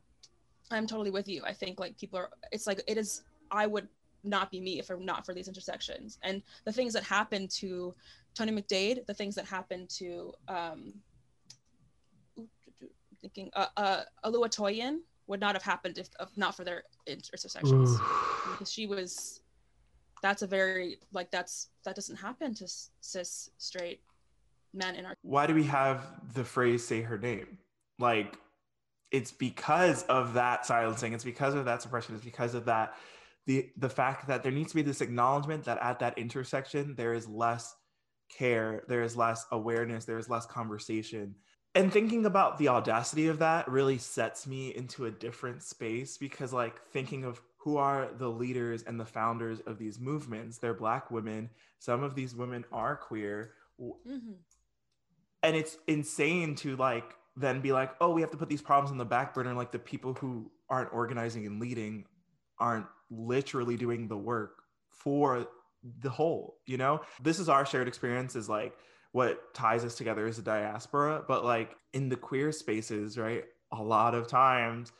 i'm totally with you i think like people are it's like it is i would not be me if I'm not for these intersections. And the things that happened to tony mcdade the things that happened to um thinking uh, uh Oluwatoyin would not have happened if, if not for their intersections. Because she was that's a very like that's that doesn't happen to cis straight men in our why do we have the phrase say her name like it's because of that silencing. It's because of that suppression. It's because of that the the fact that there needs to be this acknowledgement that at that intersection there is less care there is less awareness there is less conversation and thinking about the audacity of that really sets me into a different space because like thinking of who are the leaders and the founders of these movements. They're Black women. Some of these women are queer. Mm-hmm. And it's insane to like then be like, oh, we have to put these problems on the back burner. Like the people who aren't organizing and leading aren't literally doing the work for the whole, you know? This is our shared experience, is like what ties us together is a diaspora. But like in the queer spaces, right? A lot of times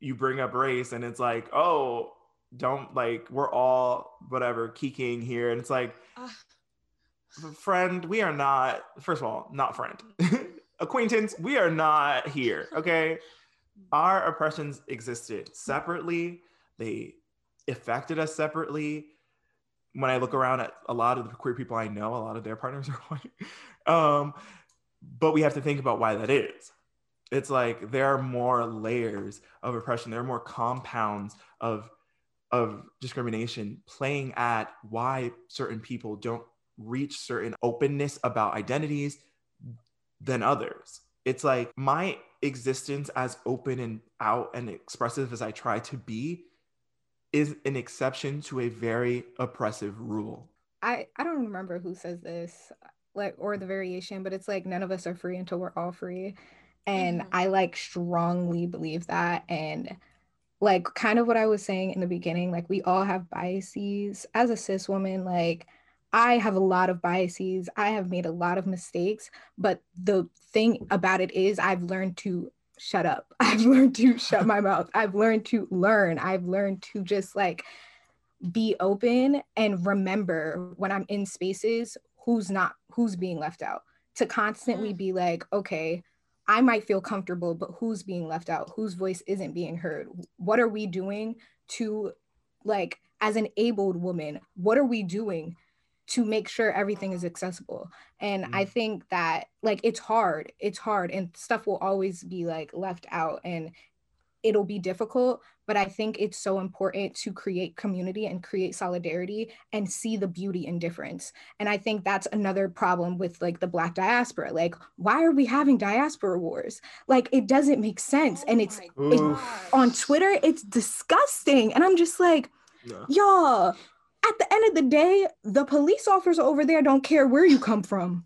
you bring up race and it's like, oh, don't like we're all whatever kicking here, and it's like, uh. friend, we are not. First of all, not friend, acquaintance, we are not here. Okay, our oppressions existed separately. They affected us separately. When I look around at a lot of the queer people I know, a lot of their partners are white. Um, but we have to think about why that is it's like there are more layers of oppression there are more compounds of of discrimination playing at why certain people don't reach certain openness about identities than others it's like my existence as open and out and expressive as i try to be is an exception to a very oppressive rule i i don't remember who says this like or the variation but it's like none of us are free until we're all free and mm-hmm. I like strongly believe that. And like kind of what I was saying in the beginning, like we all have biases. As a cis woman, like I have a lot of biases. I have made a lot of mistakes. But the thing about it is, I've learned to shut up. I've learned to shut my mouth. I've learned to learn. I've learned to just like be open and remember when I'm in spaces who's not, who's being left out. To constantly mm. be like, okay, I might feel comfortable, but who's being left out? Whose voice isn't being heard? What are we doing to, like, as an abled woman, what are we doing to make sure everything is accessible? And mm-hmm. I think that, like, it's hard. It's hard, and stuff will always be like left out. And it'll be difficult, but I think it's so important to create community and create solidarity and see the beauty in difference. And I think that's another problem with like the Black diaspora. Like, why are we having diaspora wars? Like, it doesn't make sense. Oh and it's, it's on Twitter, it's disgusting. And I'm just like, yeah. y'all, at the end of the day, the police officers over there don't care where you come from.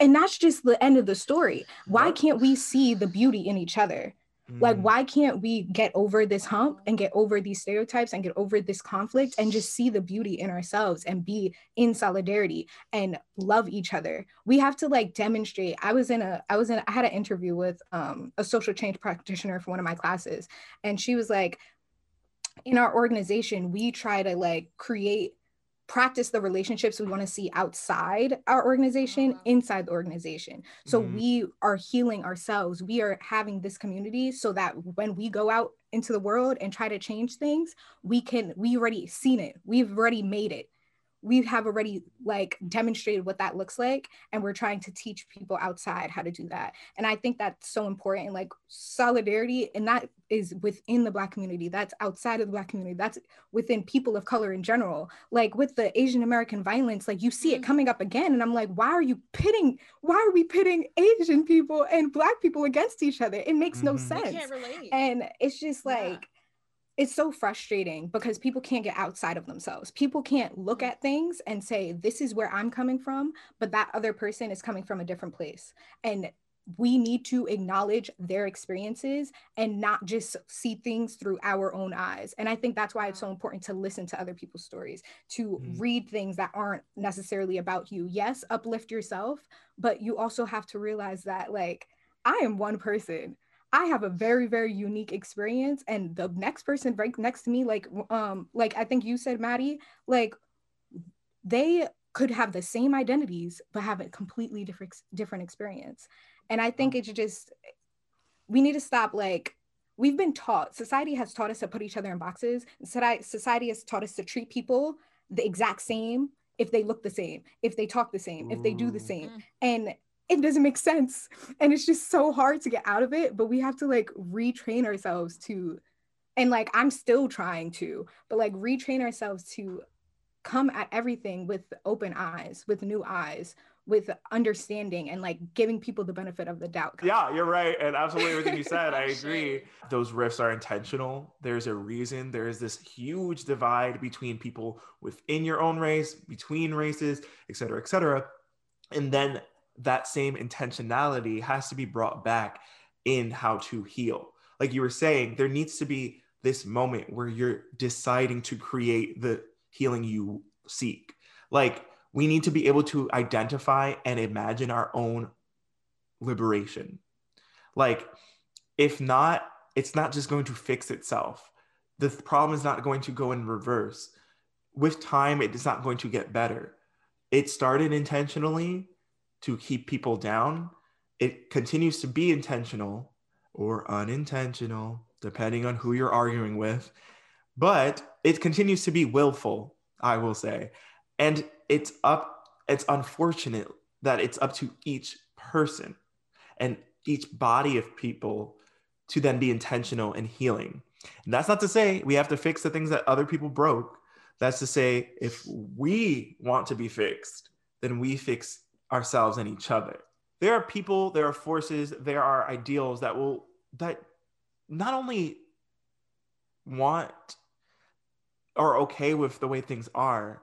and that's just the end of the story. Why can't we see the beauty in each other? Like, mm. why can't we get over this hump and get over these stereotypes and get over this conflict and just see the beauty in ourselves and be in solidarity and love each other? We have to like demonstrate. I was in a, I was in, I had an interview with um, a social change practitioner for one of my classes, and she was like, in our organization, we try to like create practice the relationships we want to see outside our organization uh-huh. inside the organization so mm-hmm. we are healing ourselves we are having this community so that when we go out into the world and try to change things we can we already seen it we've already made it we have already like demonstrated what that looks like and we're trying to teach people outside how to do that. And i think that's so important like solidarity and that is within the black community that's outside of the black community that's within people of color in general. Like with the asian american violence like you see it mm. coming up again and i'm like why are you pitting why are we pitting asian people and black people against each other? It makes mm-hmm. no sense. and it's just like yeah it's so frustrating because people can't get outside of themselves. People can't look at things and say, this is where I'm coming from, but that other person is coming from a different place. And we need to acknowledge their experiences and not just see things through our own eyes. And I think that's why it's so important to listen to other people's stories, to mm. read things that aren't necessarily about you. Yes, uplift yourself, but you also have to realize that, like, I am one person I have a very very unique experience and the next person right next to me like um like I think you said Maddie like they could have the same identities but have a completely different different experience. And I think it's just we need to stop like we've been taught society has taught us to put each other in boxes. Society has taught us to treat people the exact same if they look the same if they talk the same if they do the same. Mm. and it doesn't make sense and it's just so hard to get out of it but we have to like retrain ourselves to and like i'm still trying to but like retrain ourselves to come at everything with open eyes with new eyes with understanding and like giving people the benefit of the doubt. Yeah, you're right. And absolutely everything you said, I agree. Those rifts are intentional. There's a reason. There is this huge divide between people within your own race, between races, et cetera, et cetera. And then that same intentionality has to be brought back in how to heal. Like you were saying, there needs to be this moment where you're deciding to create the healing you seek. Like we need to be able to identify and imagine our own liberation. Like, if not, it's not just going to fix itself. The problem is not going to go in reverse. With time, it is not going to get better. It started intentionally, to keep people down, it continues to be intentional or unintentional, depending on who you're arguing with. But it continues to be willful, I will say. And it's up, it's unfortunate that it's up to each person and each body of people to then be intentional in healing. And that's not to say we have to fix the things that other people broke. That's to say, if we want to be fixed, then we fix ourselves and each other. There are people, there are forces, there are ideals that will that not only want are okay with the way things are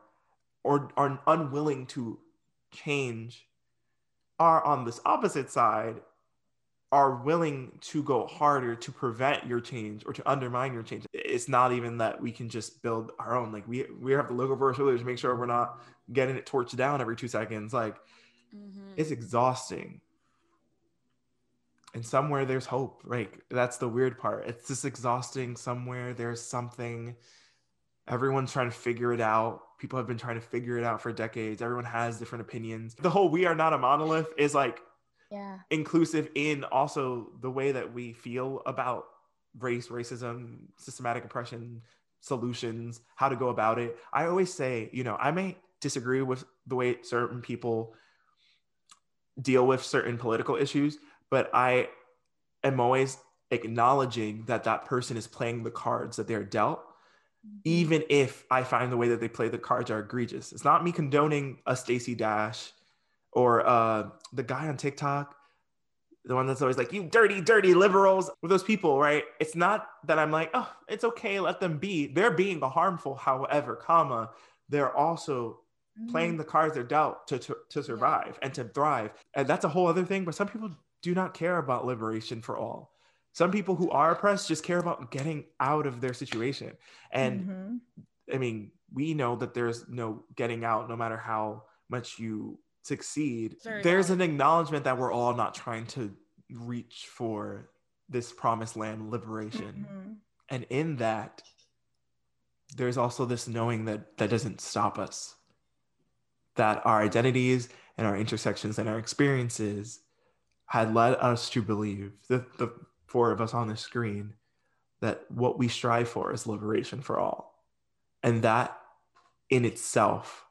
or are unwilling to change are on this opposite side are willing to go harder to prevent your change or to undermine your change. It's not even that we can just build our own. Like we we have to look over our shoulders make sure we're not getting it torched down every two seconds. Like mm-hmm. it's exhausting. And somewhere there's hope like that's the weird part. It's just exhausting. Somewhere there's something. Everyone's trying to figure it out. People have been trying to figure it out for decades. Everyone has different opinions. The whole we are not a monolith is like yeah. inclusive in also the way that we feel about race racism systematic oppression solutions how to go about it. I always say you know i may disagree with the way certain people deal with certain political issues, but I am always acknowledging that that person is playing the cards that they're dealt, mm-hmm. even if I find the way that they play the cards are egregious. It's not me condoning a Stacey Dash or uh, the guy on TikTok, the one that's always like, you dirty, dirty liberals with those people, right? It's not that I'm like, oh, it's okay, let them be. They're being a harmful, however, comma, they're also mm-hmm. playing the cards they're dealt to, to, to survive yeah. and to thrive. And that's a whole other thing. But some people do not care about liberation for all. Some people who are oppressed just care about getting out of their situation. And mm-hmm. I mean, we know that there's no getting out no matter how much you succeed. There's an acknowledgement that we're all not trying to reach for this promised land liberation. Mm-hmm. And in that, there's also this knowing that that doesn't stop us that our identities and our intersections and our experiences had led us to believe, the, the four of us on the screen, that what we strive for is liberation for all. And that in itself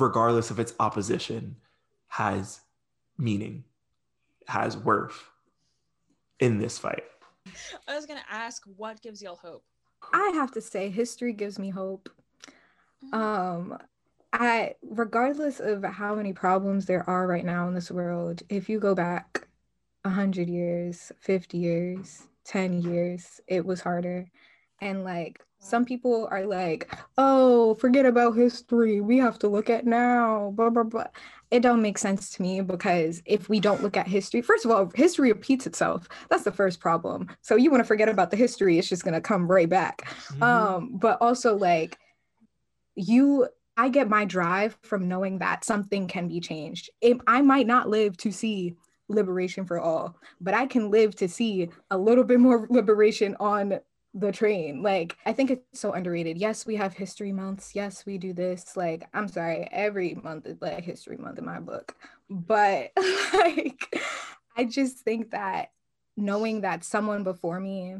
regardless of its opposition, has meaning, has worth in this fight. I was gonna ask, what gives y'all hope? I have to say, history gives me hope. Mm-hmm. Um, I, regardless of how many problems there are right now in this world, if you go back 100 years, 50 years, 10 years, it was harder. And like some people are like, oh, forget about history. We have to look at now, blah, blah, blah. It don't make sense to me because if we don't look at history, first of all, history repeats itself. That's the first problem. So you want to forget about the history, it's just gonna come right back. Mhm. Um, but also like you I get my drive from knowing that something can be changed. It, I might not live to see liberation for all, but I can live to see a little bit more liberation on the train. Like, I think it's so underrated. Yes, we have history months. Yes, we do this. Like, I'm sorry, every month is like history month in my book. But like, I just think that knowing that someone before me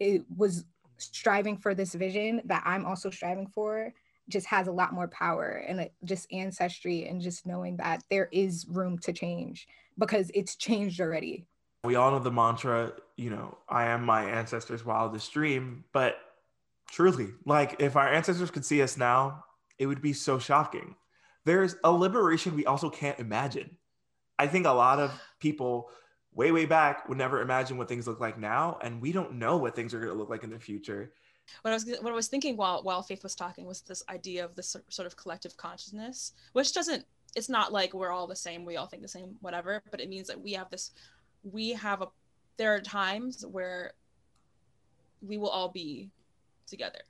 it was striving for this vision that I'm also striving for just has a lot more power and just ancestry and just knowing that there is room to change because it's changed already. We all know the mantra, you know, I am my ancestors' wildest dream, but truly, like if our ancestors could see us now, it would be so shocking. There's a liberation we also can't imagine. I think a lot of people way, way back would never imagine what things look like now, and we don't know what things are going to look like in the future. What I was what I was thinking while while Faith was talking was this idea of this sort of collective consciousness, which doesn't. It's not like we're all the same. We all think the same, whatever. But it means that we have this. We have a. There are times where we will all be together.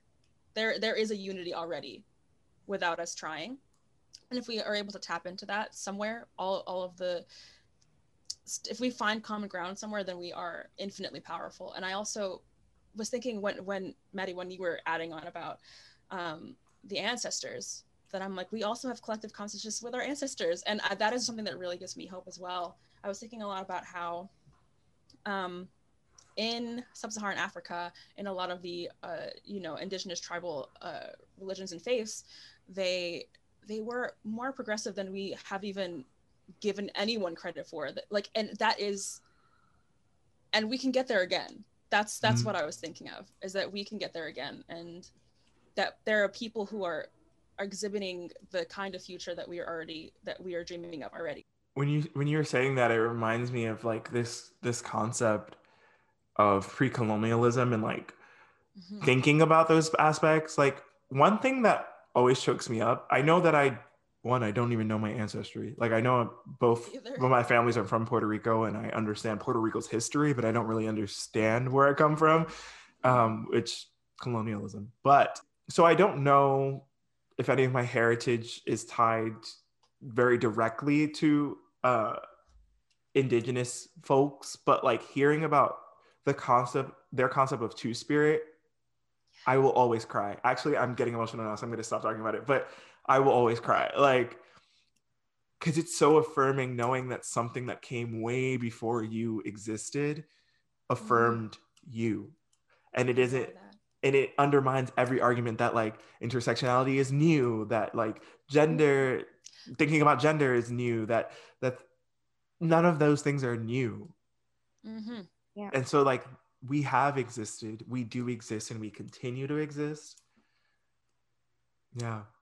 There there is a unity already, without us trying, and if we are able to tap into that somewhere, all all of the. If we find common ground somewhere, then we are infinitely powerful. And I also was thinking when when Maddie when you were adding on about um, the ancestors that I'm like we also have collective consciousness with our ancestors. And I, that is something that really gives me hope as well. I was thinking a lot about how um, in sub-Saharan Africa in a lot of the uh, you know indigenous tribal uh, religions and faiths they they were more progressive than we have even given anyone credit for. Like and that is and we can get there again that's that's Mhm. what I was thinking of is that we can get there again and that there are people who are, are exhibiting the kind of future that we are already that we are dreaming of already. when you when you were saying that it reminds me of like this this concept of pre-colonialism and like Mhm. thinking about those aspects like one thing that always chokes me up i know that i one i don't even know my ancestry. Like i know both Either. well, my families are from puerto rico and i understand puerto rico's history but i don't really understand where i come from um, which colonialism. But so i don't know if any of my heritage is tied very directly to uh, indigenous folks but like hearing about the concept their concept of two spirit i will always cry. Actually i'm getting emotional now so i'm going to stop talking about it. But i will always cry. Like because it's so affirming knowing that something that came way before you existed affirmed you. And it isn't and it undermines every argument that like intersectionality is new that like gender thinking about gender is new that that none of those things are new. Mhm. and so like we have existed we do exist and we continue to exist. Yeah Yeah.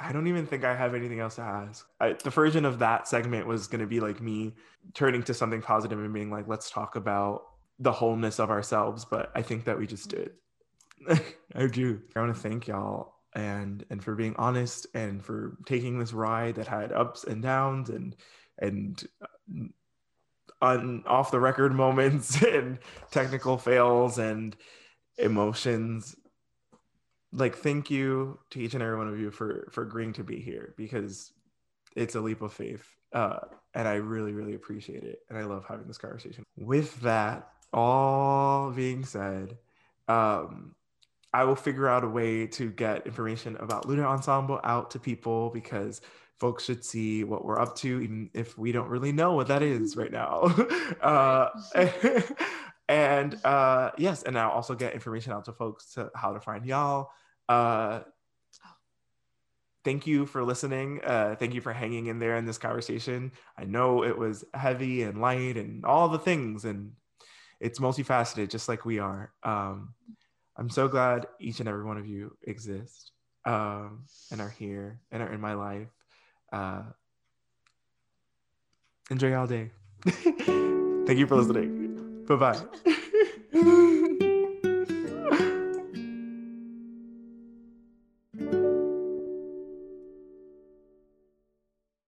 I don't even think I have anything else to ask. I, the version of that segment was going to be like me turning to something positive and being like, let's talk about the wholeness of ourselves. But I think that we just did. I do. I want to thank y'all and and for being honest and for taking this ride that had ups and downs and and uh, on off the record moments and technical fails and emotions like thank you to each and every one of you for for agreeing to be here because it's a leap of faith uh and i really really appreciate it and i love having this conversation. With that all being said um i will figure out a way to get information about luna ensemble out to people because folks should see what we're up to even if we don't really know what that is right now. Uh and uh yes and i'll also get information out to folks to how to find y'all Uh, thank you for listening. Uh, thank you for hanging in there in this conversation. I know it was heavy and light and all the things, and it's multifaceted, just like we are. Um, I'm so glad each and every one of you exist um, and are here and are in my life. Uh, enjoy all day. Thank you for listening. Então Bye-bye.